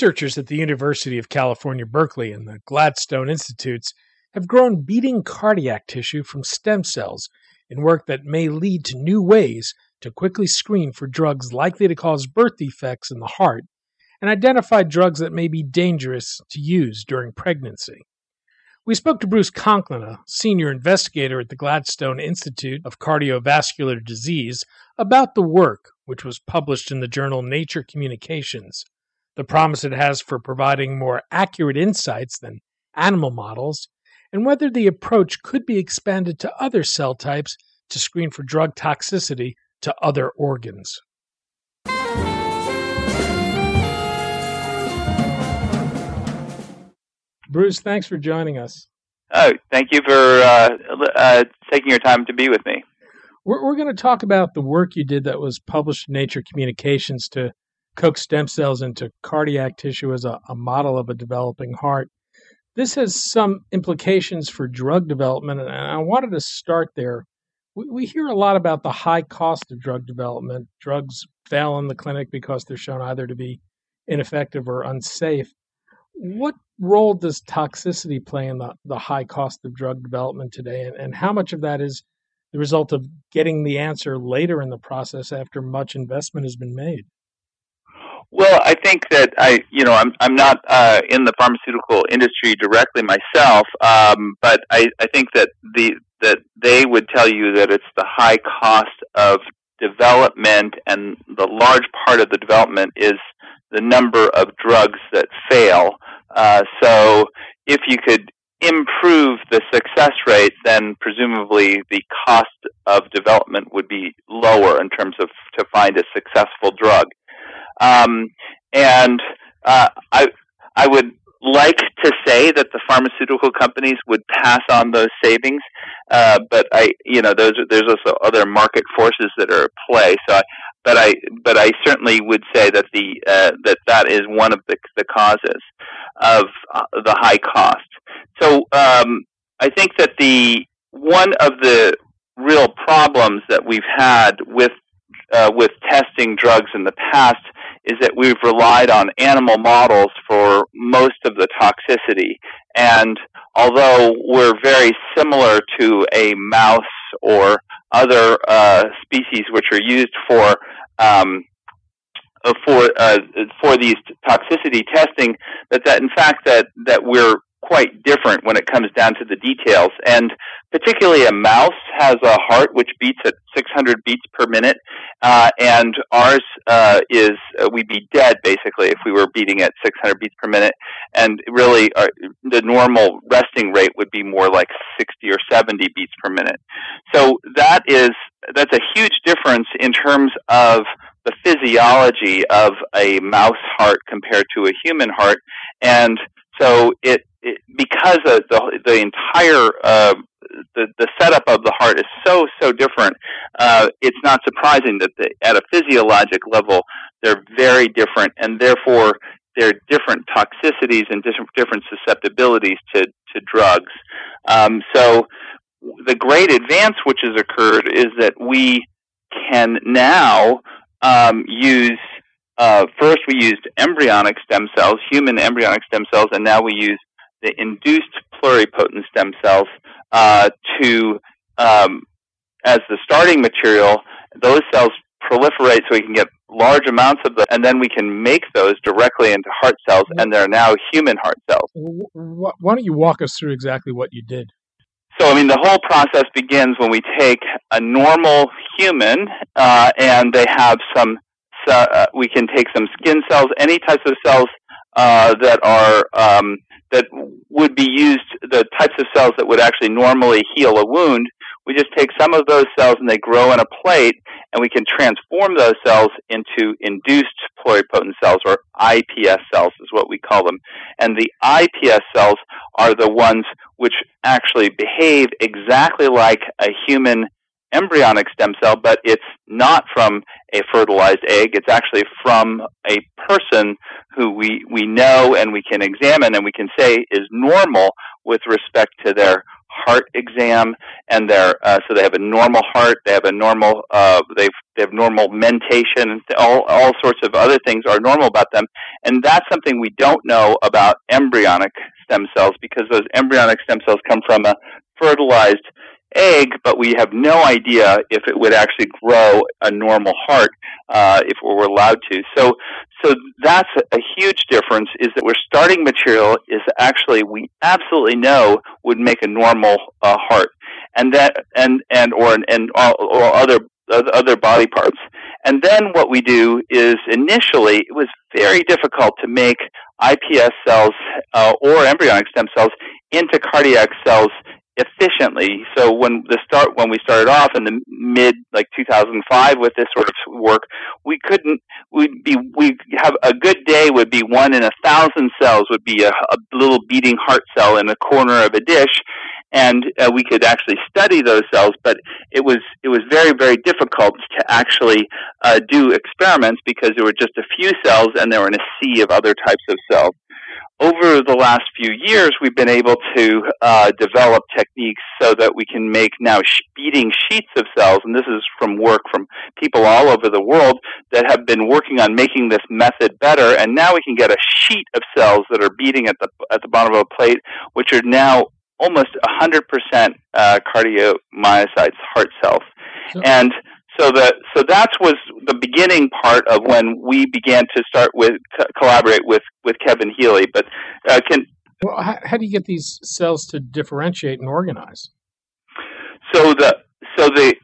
Researchers at the University of California, Berkeley and the Gladstone Institutes have grown beating cardiac tissue from stem cells in work that may lead to new ways to quickly screen for drugs likely to cause birth defects in the heart and identify drugs that may be dangerous to use during pregnancy. We spoke to Bruce Conklin, a senior investigator at the Gladstone Institute of Cardiovascular Disease, about the work, which was published in the journal Nature Communications the promise it has for providing more accurate insights than animal models, and whether the approach could be expanded to other cell types to screen for drug toxicity to other organs. Bruce, thanks for joining us. Oh, thank you for uh, uh, taking your time to be with me. We're, we're going to talk about the work you did that was published in Nature Communications to coax stem cells into cardiac tissue as a, a model of a developing heart. This has some implications for drug development, and I wanted to start there. We, we hear a lot about the high cost of drug development. Drugs fail in the clinic because they're shown either to be ineffective or unsafe. What role does toxicity play in the, the high cost of drug development today, and, and how much of that is the result of getting the answer later in the process after much investment has been made? Well, I think that I, you know, I'm I'm not uh, in the pharmaceutical industry directly myself, um, but I, I think that the that they would tell you that it's the high cost of development, and the large part of the development is the number of drugs that fail. Uh, so, if you could improve the success rate, then presumably the cost of development would be lower in terms of to find a successful drug. Um, and uh, I I would like to say that the pharmaceutical companies would pass on those savings, uh, but I you know those there's also other market forces that are at play. So, I, but I but I certainly would say that the uh, that that is one of the the causes of uh, the high cost. So um, I think that the one of the real problems that we've had with uh, with testing drugs in the past is that we've relied on animal models for most of the toxicity. And although we're very similar to a mouse or other uh, species which are used for um, uh, for uh, for these toxicity testing, that that in fact that that we're quite different when it comes down to the details. And particularly a mouse has a heart which beats at 600 beats per minute, uh, and ours uh, is uh, we'd be dead basically if we were beating at 600 beats per minute. And really, our, uh, the normal resting rate would be more like 60 or 70 beats per minute. So that is that's a huge difference in terms of the physiology of a mouse heart compared to a human heart, and so it because the the entire uh, the the setup of the heart is so so different, uh, it's not surprising that the, at a physiologic level they're very different, and therefore there are different toxicities and different different susceptibilities to to drugs. Um, so the great advance which has occurred is that we can now um, use uh, first we used embryonic stem cells, human embryonic stem cells, and now we use the induced pluripotent stem cells uh, to um, as the starting material. Those cells proliferate so we can get large amounts of them, and then we can make those directly into heart cells, and they're now human heart cells. Why don't you walk us through exactly what you did? So, I mean, the whole process begins when we take a normal human, uh, and they have some. Uh, we can take some skin cells, any types of cells uh, that are um, that would be used, the types of cells that would actually normally heal a wound, We just take some of those cells and they grow in a plate, and we can transform those cells into induced pluripotent cells, or iPS cells is what we call them. And the iPS cells are the ones which actually behave exactly like a human embryonic stem cell, but it's not from a fertilized egg. It's actually from a person who we, we know and we can examine and we can say is normal with respect to their heart exam and their uh, so they have a normal heart they have a normal uh, they've they have normal mentation all all sorts of other things are normal about them and that's something we don't know about embryonic stem cells because those embryonic stem cells come from a fertilized egg, but we have no idea if it would actually grow a normal heart uh, if we were allowed to. So, so that's a huge difference. Is that we're starting material is actually we absolutely know would make a normal uh, heart, and that and and or and or other other body parts. And then what we do is initially it was very difficult to make iPS cells uh, or embryonic stem cells into cardiac cells efficiently. So when the start when we started off in the mid like 2005 with this sort of work, we couldn't. We'd be we have a good day would be one in a thousand cells would be a, a little beating heart cell in a corner of a dish. And uh, we could actually study those cells, but it was it was very very difficult to actually uh, do experiments because there were just a few cells and there were in a sea of other types of cells over the last few years, we've been able to uh, develop techniques so that we can make now beating sheets of cells, and this is from work from people all over the world that have been working on making this method better. And now we can get a sheet of cells that are beating at the at the bottom of a plate, which are now almost 100% uh, cardiomyocytes, heart cells, and so that so that was the beginning part of when we began to start with co- collaborate with with Kevin Healy. But uh, can well, how, how, do you get these cells to differentiate and organize? So the so the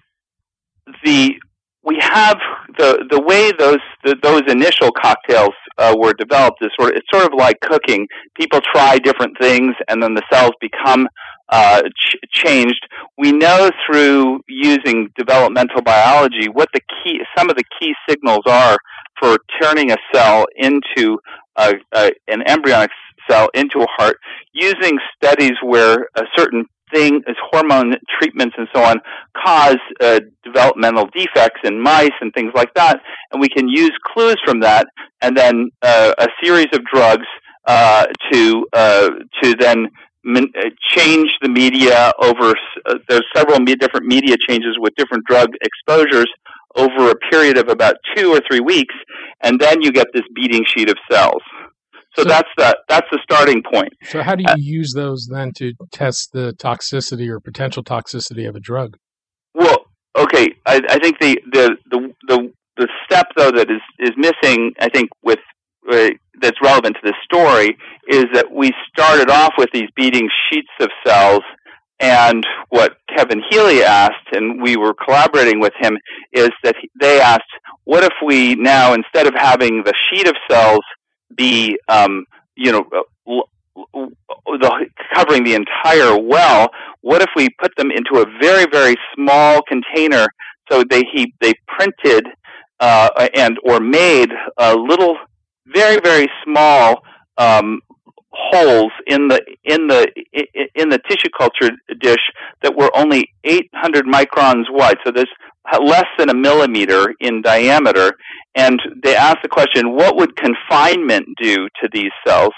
the we have the the way those the, those initial cocktails uh, were developed is sort of it's sort of like cooking. People try different things, and then the cells become uh, ch- changed. We know through using developmental biology what the key, some of the key signals are for turning a cell into a, a, an embryonic cell into a heart using studies where a certain thing, hormone treatments and so on, cause uh, developmental defects in mice and things like that, and we can use clues from that, and then uh, a series of drugs uh, to uh, to then change the media over. Uh, there's several me- different media changes with different drug exposures over a period of about two or three weeks, and then you get this beating sheet of cells. So, so that's the that's the starting point. So how do you uh, use those then to test the toxicity or potential toxicity of a drug? Well, okay, I, I think the, the the the the step though that is is missing, I think, with uh, that's relevant to this story is that we started off with these beating sheets of cells and what Kevin Healy asked, and we were collaborating with him, is that they asked, what if we now, instead of having the sheet of cells be, um, you know, the, covering the entire well, what if we put them into a very, very small container? So they he they printed uh, and or made a little very very small um, holes in the in the in the tissue culture dish that were only 800 microns wide. So there's less than a millimeter in diameter. And they asked the question, what would confinement do to these cells?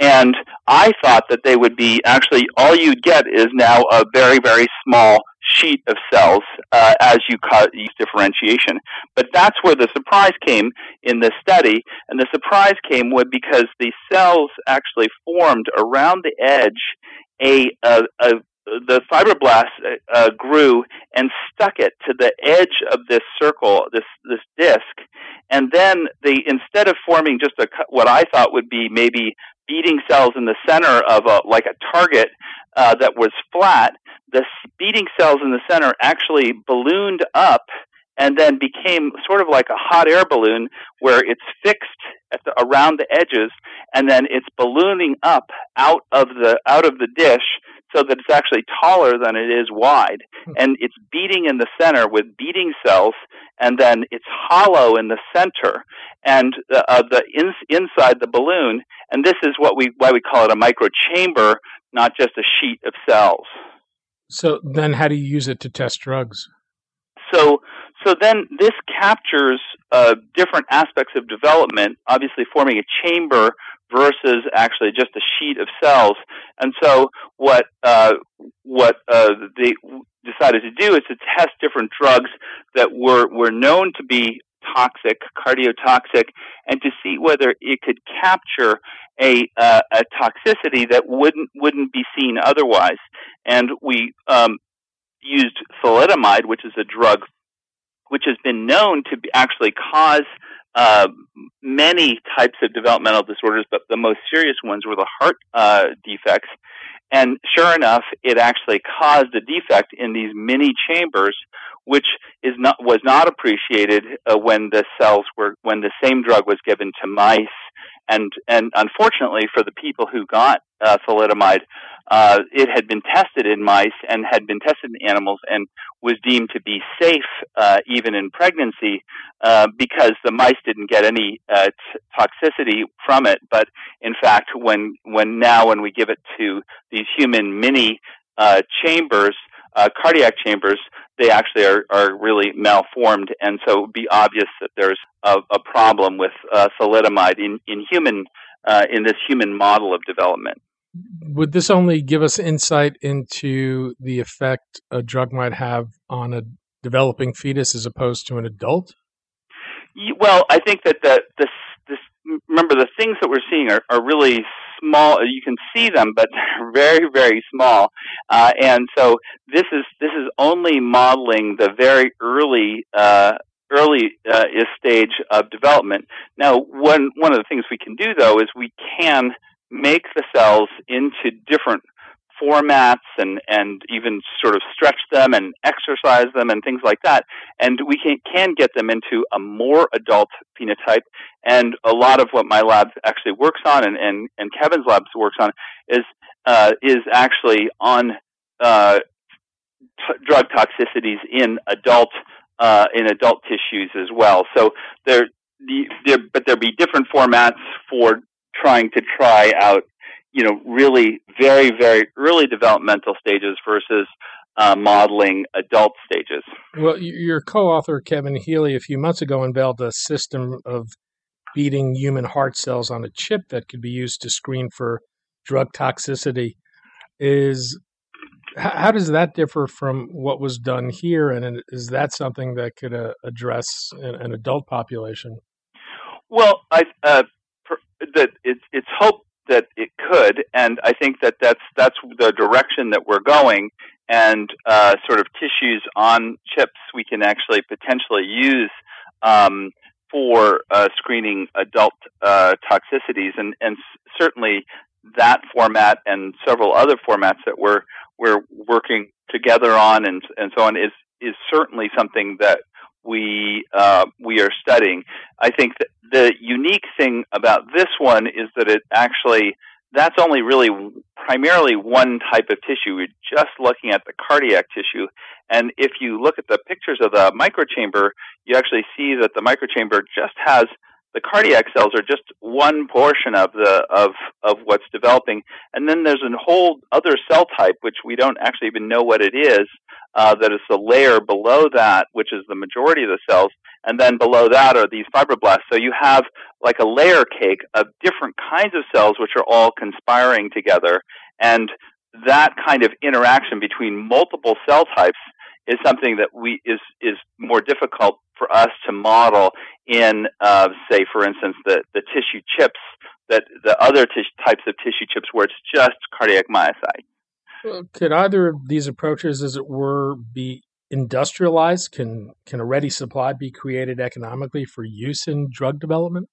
And I thought that they would be actually all you'd get is now a very very small sheet of cells uh, as you cut use differentiation. But that's where the surprise came in this study, and the surprise came with because the cells actually formed around the edge a, a, a the fibroblast uh, grew and stuck it to the edge of this circle, this this disc, and then they instead of forming just a what I thought would be maybe beating cells in the center of a like a target uh, that was flat, the beating cells in the center actually ballooned up and then became sort of like a hot air balloon where it's fixed the, around the edges and then it's ballooning up out of the out of the dish so that it's actually taller than it is wide. Hmm. And it's beating in the center with beating cells, and then it's hollow in the center and uh, uh, the in, inside the balloon. And this is what we why we call it a microchamber, not just a sheet of cells. So then, how do you use it to test drugs? So, so then this captures uh, different aspects of development, obviously forming a chamber versus actually just a sheet of cells. And so what uh, what uh, they decided to do is to test different drugs that were were known to be toxic, cardiotoxic, and to see whether it could capture a uh, a toxicity that wouldn't wouldn't be seen otherwise. And we um, used thalidomide, which is a drug which has been known to actually cause uh, many types of developmental disorders, but the most serious ones were the heart uh, defects. And sure enough, it actually caused a defect in these mini chambers, which is not was not appreciated uh, when the cells were when the same drug was given to mice and and unfortunately for the people who got uh, thalidomide, uh, it had been tested in mice and had been tested in animals and was deemed to be safe uh, even in pregnancy uh, because the mice didn't get any uh, t- toxicity from it. But in fact, when when now when we give it to these human mini uh, chambers, uh, cardiac chambers, they actually are, are really malformed, and so it would be obvious that there's a, a problem with uh, thalidomide in, in human uh, in this human model of development. Would this only give us insight into the effect a drug might have on a developing fetus as opposed to an adult? Well, I think that the, this remember the things that we're seeing are, are really small. You can see them, but very, very small. Uh, and so this is this is only modeling the very early uh, early uh, stage of development. Now, one one of the things we can do though is we can make the cells into different formats and, and even sort of stretch them and exercise them and things like that. And we can, can get them into a more adult phenotype. And a lot of what my lab actually works on and, and, and Kevin's lab works on is, uh, is actually on uh, t- drug toxicities in adult uh, in adult tissues as well. So there, the, there, but there be different formats for trying to try out you know, really very, very early developmental stages versus uh, modeling adult stages. Well, your co-author Kevin Healy a few months ago unveiled a system of beating human heart cells on a chip that could be used to screen for drug toxicity. Is how does that differ from what was done here, and is that something that could uh, address an, an, adult population? Well, I uh, that it's it's hope that it could, and I think that that's that's the direction that we're going. And uh, sort of tissues on chips we can actually potentially use um, for uh, screening adult uh, toxicities, and and certainly that format and several other formats that we're we're working together on and and so on is is certainly something that we uh, we are studying. I think the unique thing about this one is that it actually that's only really primarily one type of tissue. We're just looking at the cardiac tissue, and if you look at the pictures of the microchamber, you actually see that the microchamber just has the cardiac cells are just one portion of the of of what's developing, and then there's a whole other cell type which we don't actually even know what it is. Uh, that is the layer below that, which is the majority of the cells, and then below that are these fibroblasts. So you have like a layer cake of different kinds of cells which are all conspiring together, and that kind of interaction between multiple cell types is something that we is is more difficult for us to model in, uh, say, for instance, the the tissue chips that the other tis- types of tissue chips where it's just cardiac myocytes. Could either of these approaches, as it were, be industrialized? Can can a ready supply be created economically for use in drug development?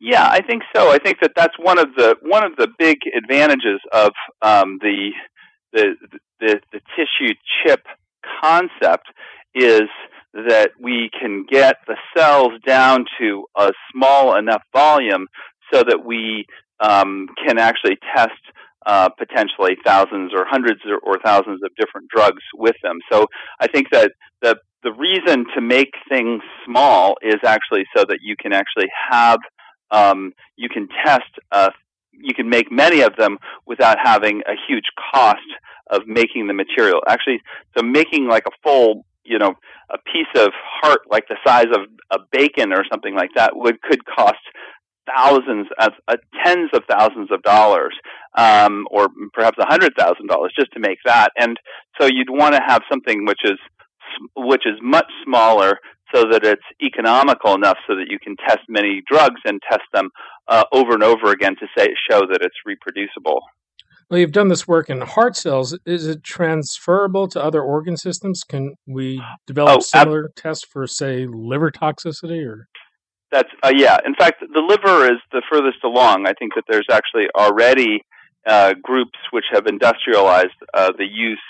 Yeah, I think so. I think that that's one of the one of the big advantages of um, the, the the the tissue chip concept is that we can get the cells down to a small enough volume so that we um, can actually test uh, potentially thousands or hundreds or, or, thousands of different drugs with them. So I think that the the reason to make things small is actually so that you can actually have um, you can test uh, you can make many of them without having a huge cost of making the material. Actually, so making like a full you know a piece of heart like the size of a bacon or something like that would could cost thousands, of uh, tens of thousands of dollars, um, or perhaps a hundred thousand dollars just to make that. And so you'd want to have something which is which is much smaller so that it's economical enough so that you can test many drugs and test them uh, over and over again to say show that it's reproducible. Well, you've done this work in heart cells. Is it transferable to other organ systems? Can we develop oh, similar ab- tests for, say, liver toxicity or? That's uh, yeah. In fact, the liver is the furthest along. I think that there's actually already uh, groups which have industrialized uh, the use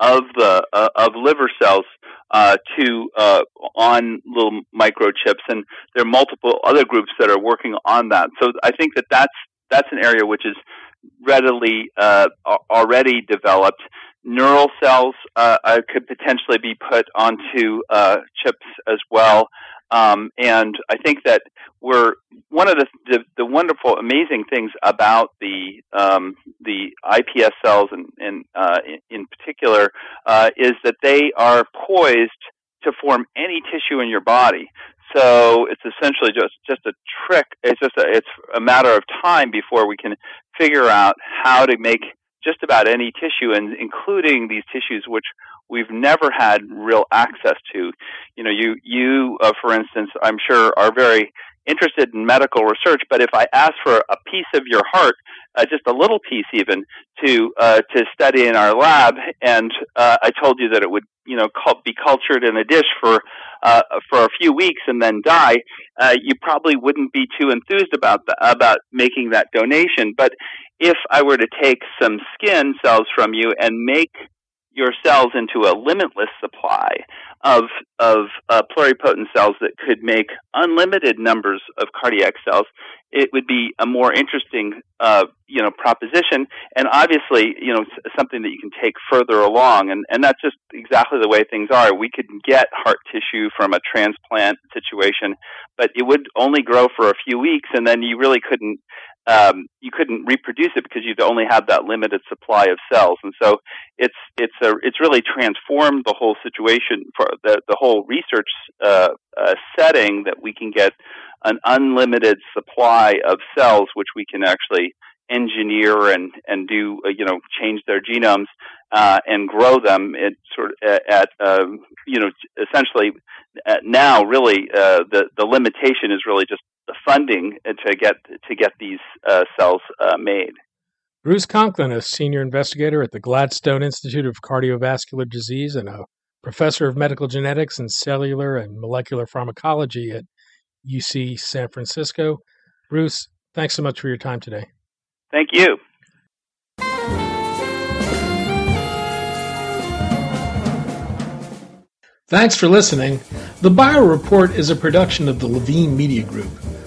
of the uh, of liver cells uh, to uh, on little microchips, and there are multiple other groups that are working on that. So I think that that's that's an area which is readily uh, already developed. Neural cells uh, could potentially be put onto uh chips as well. Um, and I think that we're one of the, the, the wonderful, amazing things about the um, the iPS cells, and, uh, in, in, particular, uh, is that they are poised to form any tissue in your body. So it's essentially just just a trick. It's just a, it's a matter of time before we can figure out how to make just about any tissue, and including these tissues which we've never had real access to. You know, you you uh, for instance, I'm sure are very interested in medical research, but if I ask for a piece of your heart, uh, just a little piece even, to uh, to study in our lab, and uh, I told you that it would you know be cultured in a dish for uh, for a few weeks and then die, uh, you probably wouldn't be too enthused about the, about making that donation. But if I were to take some skin cells from you and make your cells into a limitless supply of of uh, pluripotent cells that could make unlimited numbers of cardiac cells, it would be a more interesting, uh, you know, proposition, and obviously, you know, something that you can take further along, and and that's just exactly the way things are. We could get heart tissue from a transplant situation, but it would only grow for a few weeks, and then you really couldn't um, you couldn't reproduce it because you'd only have that limited supply of cells. And so it's it's a it's really transformed the whole situation for the the whole research uh, uh, setting that we can get an unlimited supply of cells, which we can actually engineer and and do uh, you know change their genomes uh, and grow them at sort of at, uh, you know essentially uh, now really uh, the the limitation is really just funding to get to get these uh, cells uh, made. Bruce Conklin, a senior investigator at the Gladstone Institute of Cardiovascular Disease and a professor of medical genetics and cellular and molecular pharmacology at UC San Francisco. Bruce, thanks so much for your time today. Thank you. Thanks for listening. The Bio Report is a production of the Levine Media Group.